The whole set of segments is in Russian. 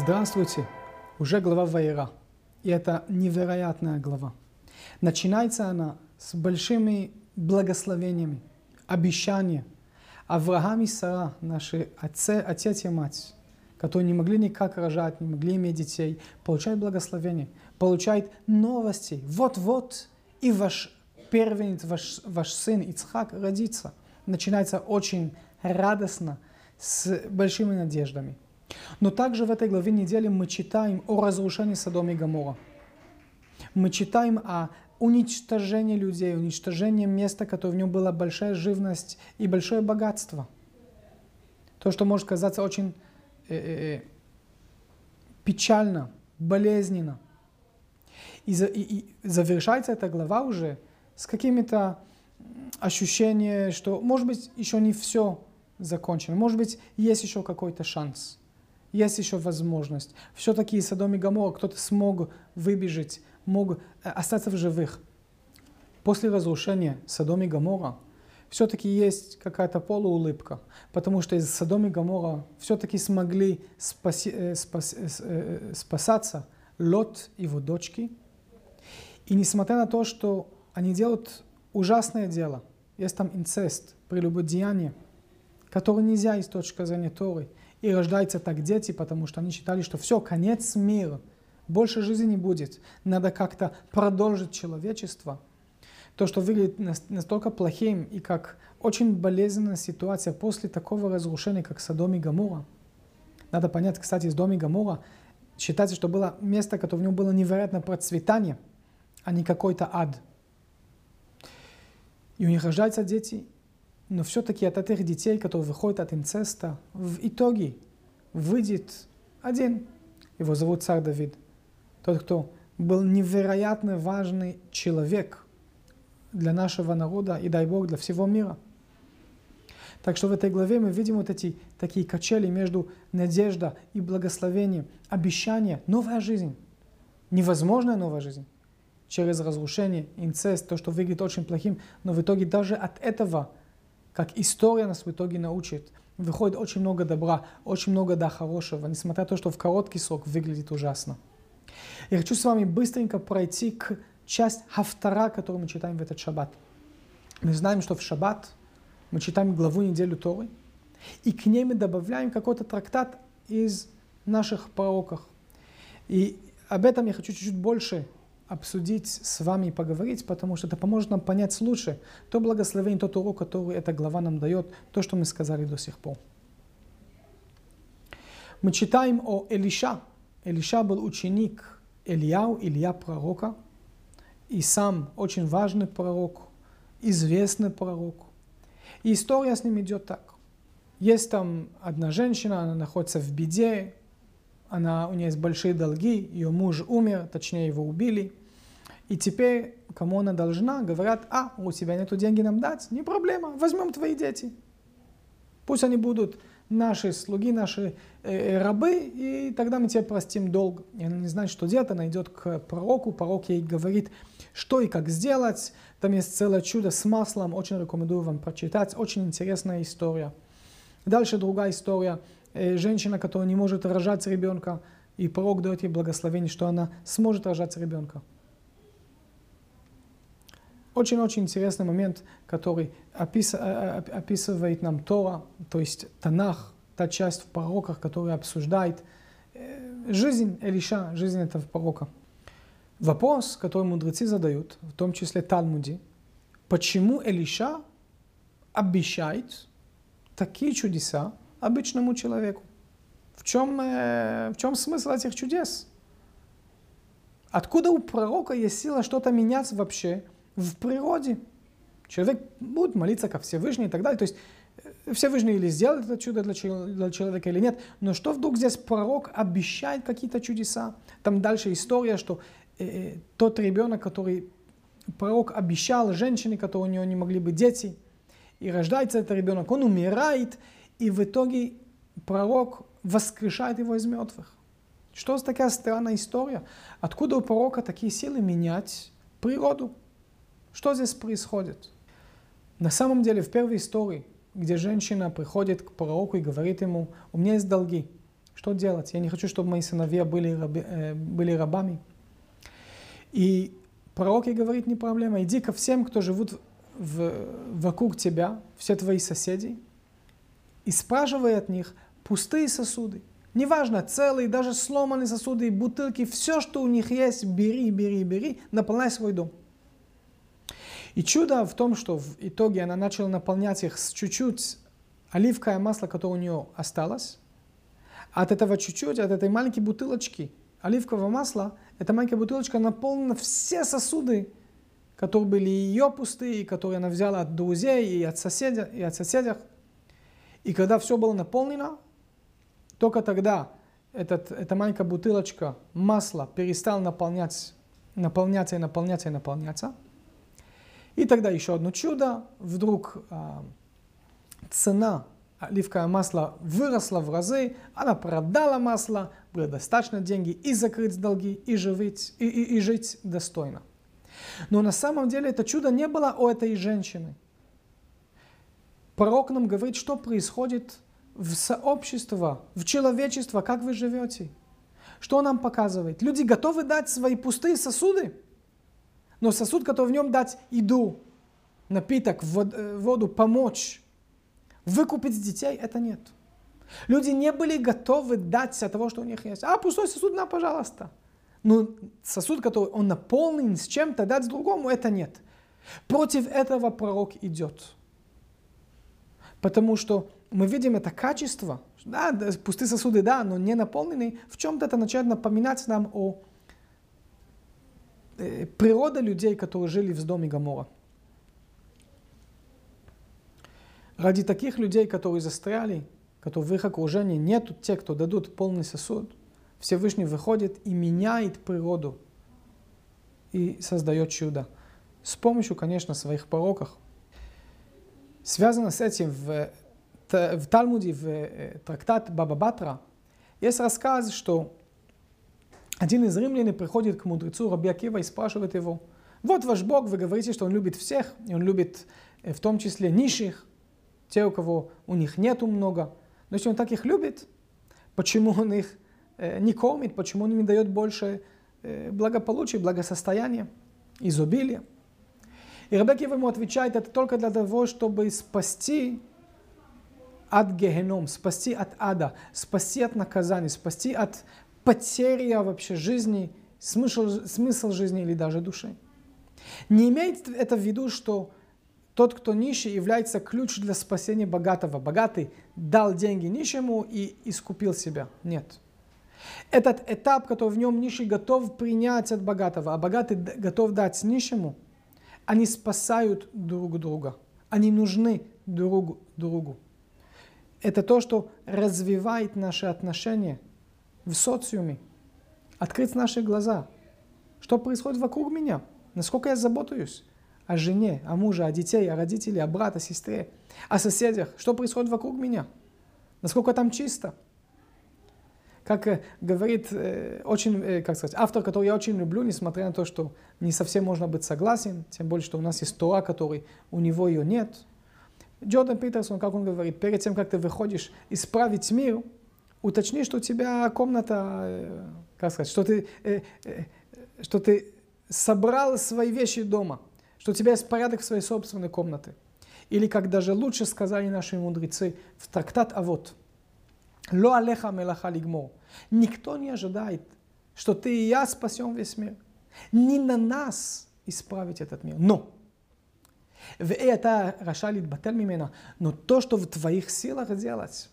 Здравствуйте! Уже глава Ваера. И это невероятная глава. Начинается она с большими благословениями, обещания. Авраам и Сара, наши отцы, отец и мать, которые не могли никак рожать, не могли иметь детей, получают благословение, получают новости. Вот-вот и ваш первенец, ваш, ваш сын Ицхак родится. Начинается очень радостно, с большими надеждами. Но также в этой главе недели мы читаем о разрушении Содома и Гамора. Мы читаем о уничтожении людей, уничтожении места, которое в нем была большая живность и большое богатство. То, что может казаться очень э, э, э печально, болезненно. И, за, и, и завершается эта глава уже с какими-то ощущениями, что, может быть, еще не все закончено. Может быть, есть еще какой-то шанс есть еще возможность. Все-таки из Содом и Гамора кто-то смог выбежать, мог э, остаться в живых. После разрушения Содом и Гамора все-таки есть какая-то полуулыбка, потому что из Содом и Гамора все-таки смогли спаси, э, спас, э, спасаться Лот и его дочки. И несмотря на то, что они делают ужасное дело, есть там инцест, прелюбодеяние, которое нельзя из точки зрения Торы – и рождаются так дети, потому что они считали, что все, конец мира, больше жизни не будет. Надо как-то продолжить человечество. То, что выглядит настолько плохим и как очень болезненная ситуация после такого разрушения, как Содом и Гамора. Надо понять, кстати, из Дома и Гамора считается, что было место, которое в нем было невероятное процветание, а не какой-то ад. И у них рождаются дети, но все-таки от этих детей, которые выходят от инцеста, в итоге выйдет один. Его зовут царь Давид. Тот, кто был невероятно важный человек для нашего народа и, дай Бог, для всего мира. Так что в этой главе мы видим вот эти такие качели между надежда и благословением, обещание, новая жизнь, невозможная новая жизнь через разрушение, инцест, то, что выглядит очень плохим, но в итоге даже от этого как история нас в итоге научит. Выходит очень много добра, очень много да хорошего, несмотря на то, что в короткий срок выглядит ужасно. Я хочу с вами быстренько пройти к часть Хафтара, которую мы читаем в этот шаббат. Мы знаем, что в шаббат мы читаем главу неделю Торы, и к ней мы добавляем какой-то трактат из наших пророков. И об этом я хочу чуть-чуть больше обсудить с вами и поговорить, потому что это поможет нам понять лучше то благословение, тот урок, который эта глава нам дает, то, что мы сказали до сих пор. Мы читаем о Элиша. Элиша был ученик Ильяу, Илья пророка, и сам очень важный пророк, известный пророк. И история с ним идет так. Есть там одна женщина, она находится в беде, она, у нее есть большие долги, ее муж умер, точнее его убили. И теперь, кому она должна, говорят, а, у тебя нету деньги нам дать, не проблема, возьмем твои дети. Пусть они будут наши слуги, наши э, э, рабы, и тогда мы тебе простим долг. И она не знает, что делать, она идет к пророку, пророк ей говорит, что и как сделать. Там есть целое чудо с маслом, очень рекомендую вам прочитать, очень интересная история. Дальше другая история – женщина, которая не может рожать ребенка, и пророк дает ей благословение, что она сможет рожать ребенка. Очень-очень интересный момент, который э, э, описывает нам Тора, то есть Танах, та часть в пророках, которая обсуждает жизнь Элиша, жизнь этого пророка. Вопрос, который мудрецы задают, в том числе Талмуди, почему Элиша обещает такие чудеса, обычному человеку. В чем, э, в чем смысл этих чудес? Откуда у пророка есть сила что-то менять вообще в природе? Человек будет молиться ко Всевышнему и так далее. То есть э, Всевышний или сделает это чудо для, человека или нет. Но что вдруг здесь пророк обещает какие-то чудеса? Там дальше история, что э, э тот ребенок, который пророк обещал женщине, которые у него не могли быть дети, и рождается этот ребенок, он умирает, и в итоге пророк воскрешает его из мертвых. Что за такая странная история? Откуда у пророка такие силы менять природу? Что здесь происходит? На самом деле, в первой истории, где женщина приходит к пророку и говорит ему, у меня есть долги, Что делать? Я не хочу, чтобы мои сыновья были, раби, э, были рабами. И пророк ей говорит, не проблема, иди ко всем, кто живут в, вокруг тебя, все твои соседи, и спрашивай от них пустые сосуды. Неважно, целые, даже сломанные сосуды, бутылки, все, что у них есть, бери, бери, бери, наполняй свой дом. И чудо в том, что в итоге она начала наполнять их с чуть-чуть оливковое масло, которое у нее осталось. От этого чуть-чуть, от этой маленькой бутылочки оливкового масла, эта маленькая бутылочка наполнена все сосуды, которые были ее пустые, которые она взяла от друзей и от соседей, и от соседей. И когда все было наполнено, только тогда этот, эта маленькая бутылочка масла перестала наполнять, наполняться и наполняться и наполняться. И тогда еще одно чудо. Вдруг а, цена оливковое масло выросла в разы, она продала масло, было достаточно денег и закрыть долги, и жить, и, и, и жить достойно. Но на самом деле это чудо не было у этой женщины. Пророк нам говорит, что происходит в сообщество, в человечество, как вы живете. Что он нам показывает? Люди готовы дать свои пустые сосуды, но сосуд, который в нем дать еду, напиток, э, воду, помочь, выкупить детей, это нет. Люди не были готовы дать от того, что у них есть. А, пустой сосуд, на, пожалуйста. Но сосуд, который он наполнен с чем-то, дать другому, это нет. Против этого пророк идет. Потому что мы видим это качество, да, пустые сосуды, да, но не наполненные, в чем-то это начинает напоминать нам о э, природе людей, которые жили в доме Гамора. Ради таких людей, которые застряли, которые в их окружении нету те, кто дадут полный сосуд, Всевышний выходит и меняет природу и создает чудо. С помощью, конечно, своих пороков. Связано с этим в в Талмуде, в э, трактат Баба Батра, есть рассказ, что один из римлян приходит к мудрецу Раби Акива и спрашивает его, вот ваш Бог, вы говорите, что Он любит всех, и Он любит э, в том числе нищих, те, у кого у них нету много. Но если Он так их любит, почему Он их э, не кормит, почему Он им не дает больше благополучия, благосостояния, изобилия? И Рабекив ему отвечает, это только для того, чтобы спасти от геном, спасти от ада, спасти от наказания, спасти от потери вообще жизни, смысл, смысл жизни или даже души. Не имеет это в виду, что тот, кто нищий, является ключ для спасения богатого. Богатый дал деньги нищему и искупил себя. Нет. Этот этап, который в нем нищий готов принять от богатого, а богатый готов дать нищему, они спасают друг друга. Они нужны друг другу это то, что развивает наши отношения в социуме. Открыть наши глаза. Что происходит вокруг меня? Насколько я заботаюсь о жене, о муже, о детей, о родителях, о брате, о сестре, о соседях. Что происходит вокруг меня? Насколько там чисто? Как э, говорит э, очень, э, как сказать, автор, который я очень люблю, несмотря на то, что не совсем можно быть согласен, тем более, что у нас есть Тора, который у него ее нет – Джордан Питерсон, как он говорит, перед тем, как ты выходишь исправить мир, уточни, что у тебя комната, как сказать, что ты, что ты собрал свои вещи дома, что у тебя есть порядок в своей собственной комнате. Или как даже лучше сказали наши мудрецы в трактат Авод. Ло алеха мелаха лигмор. Никто не ожидает, что ты и я спасем весь мир. Не на нас исправить этот мир. Но это Рашалит Бательмимена. Но то, что в твоих силах делать,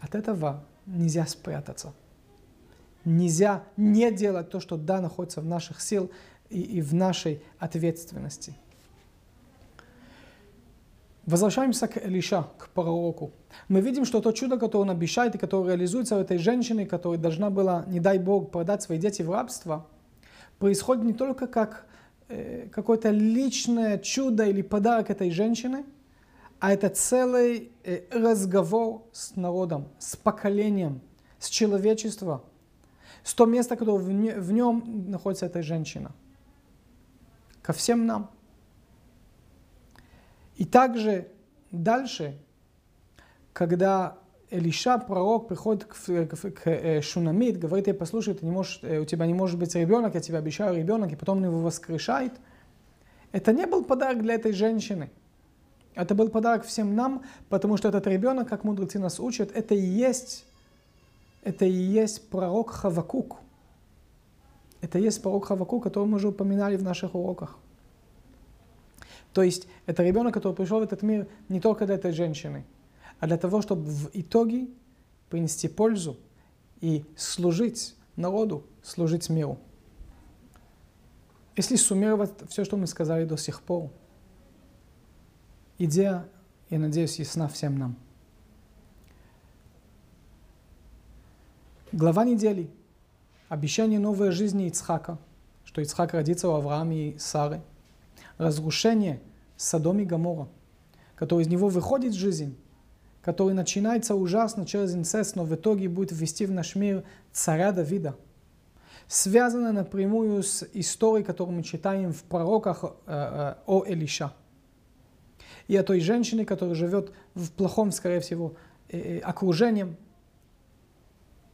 от этого нельзя спрятаться. Нельзя не делать то, что да, находится в наших сил и, и в нашей ответственности. Возвращаемся к Элиша, к пророку. Мы видим, что то чудо, которое он обещает и которое реализуется у этой женщины, которая должна была, не дай Бог, продать свои дети в рабство, происходит не только как Э, какое-то личное чудо или подарок этой женщины, а это целый э, разговор с народом, с поколением, с человечеством, с то место, которое в нем находится эта женщина. Ко всем нам. И также дальше, когда Элиша, пророк, приходит к, к, к э, Шунамид, говорит ей, послушай, ты не можешь, э, у тебя не может быть ребенок, я тебе обещаю ребенок, и потом он его воскрешает. Это не был подарок для этой женщины. Это был подарок всем нам, потому что этот ребенок, как мудрецы нас учат, это и есть, это и есть пророк Хавакук. Это и есть пророк Хавакук, который мы уже упоминали в наших уроках. То есть это ребенок, который пришел в этот мир не только для этой женщины, а для того, чтобы в итоге принести пользу и служить народу, служить миру. Если суммировать все, что мы сказали до сих пор, идея, я надеюсь, ясна всем нам. Глава недели. Обещание новой жизни Ицхака, что Ицхак родится у Авраама и Сары – разрушение Содом и Гамора, который из него выходит жизнь, который начинается ужасно через инцест, но в итоге будет ввести в наш мир царя Давида, связано напрямую с историей, которую мы читаем в пророках э, э, о Элиша. И о той женщине, которая живет в плохом, скорее всего, э, окружении.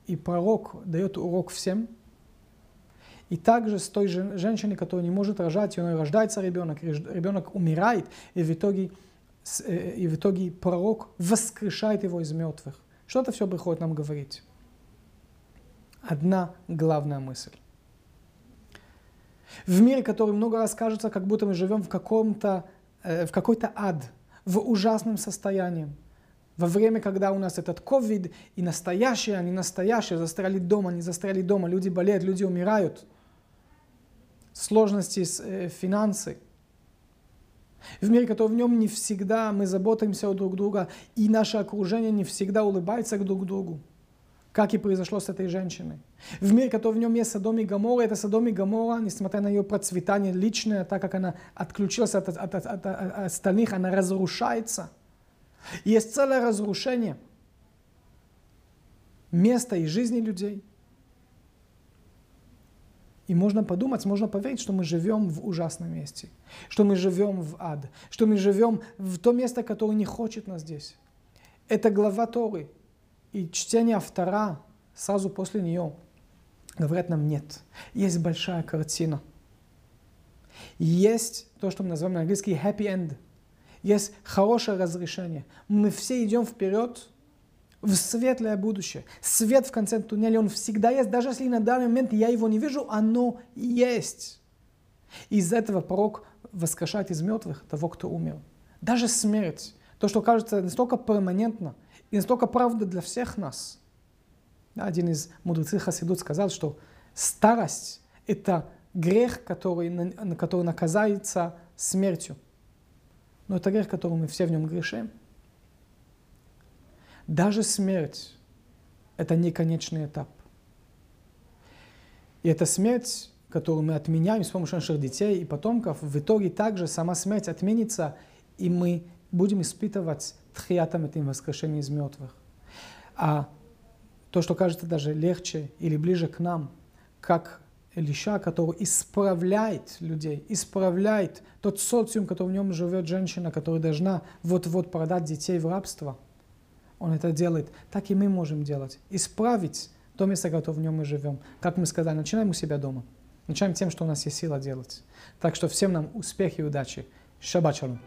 И пророк дает урок всем – и также с той же женщиной, которая не может рожать, у нее рождается ребенок, ребенок умирает, и в итоге, э, и в итоге пророк воскрешает его из мертвых. Что это все приходит нам говорить? Одна главная мысль. В мире, который много раз кажется, как будто мы живем в, каком-то, э, в какой-то ад, в ужасном состоянии. Во время, когда у нас этот ковид, и настоящие, они настоящие, застряли дома, не застряли дома, люди болеют, люди умирают – сложности с э, финансы. В мире, который в нем не всегда мы заботимся о друг друга, и наше окружение не всегда улыбается друг другу, как и произошло с этой женщиной. В мире, который в нем есть Содом и Гамора, это Содом и Гамора, несмотря на ее процветание личное, так как она отключилась от, от, от, от, от остальных, она разрушается. Есть целое разрушение места и жизни людей – и можно подумать, можно поверить, что мы живем в ужасном месте, что мы живем в ад, что мы живем в то место, которое не хочет нас здесь. Это глава Торы. И чтение автора сразу после нее говорят нам нет. Есть большая картина. Есть то, что мы называем на английский happy end. Есть хорошее разрешение. Мы все идем вперед, в светлое будущее. Свет в конце туннеля, он всегда есть, даже если на данный момент я его не вижу, оно есть. Из этого пророк воскрешает из мертвых того, кто умер. Даже смерть, то, что кажется настолько перманентно и настолько правда для всех нас. Один из мудрецов Хасидут сказал, что старость – это грех, который, который наказается смертью. Но это грех, который мы все в нем грешим. Даже смерть – это не конечный этап. И эта смерть, которую мы отменяем с помощью наших детей и потомков, в итоге также сама смерть отменится, и мы будем испытывать тхиатом этим воскрешение из мертвых. А то, что кажется даже легче или ближе к нам, как Элиша, который исправляет людей, исправляет тот социум, который в нем живет женщина, которая должна вот-вот продать детей в рабство – он это делает, так и мы можем делать. Исправить то место, которое в нем мы живем. Как мы сказали, начинаем у себя дома. Начинаем тем, что у нас есть сила делать. Так что всем нам успехи и удачи. Шаббат шалом.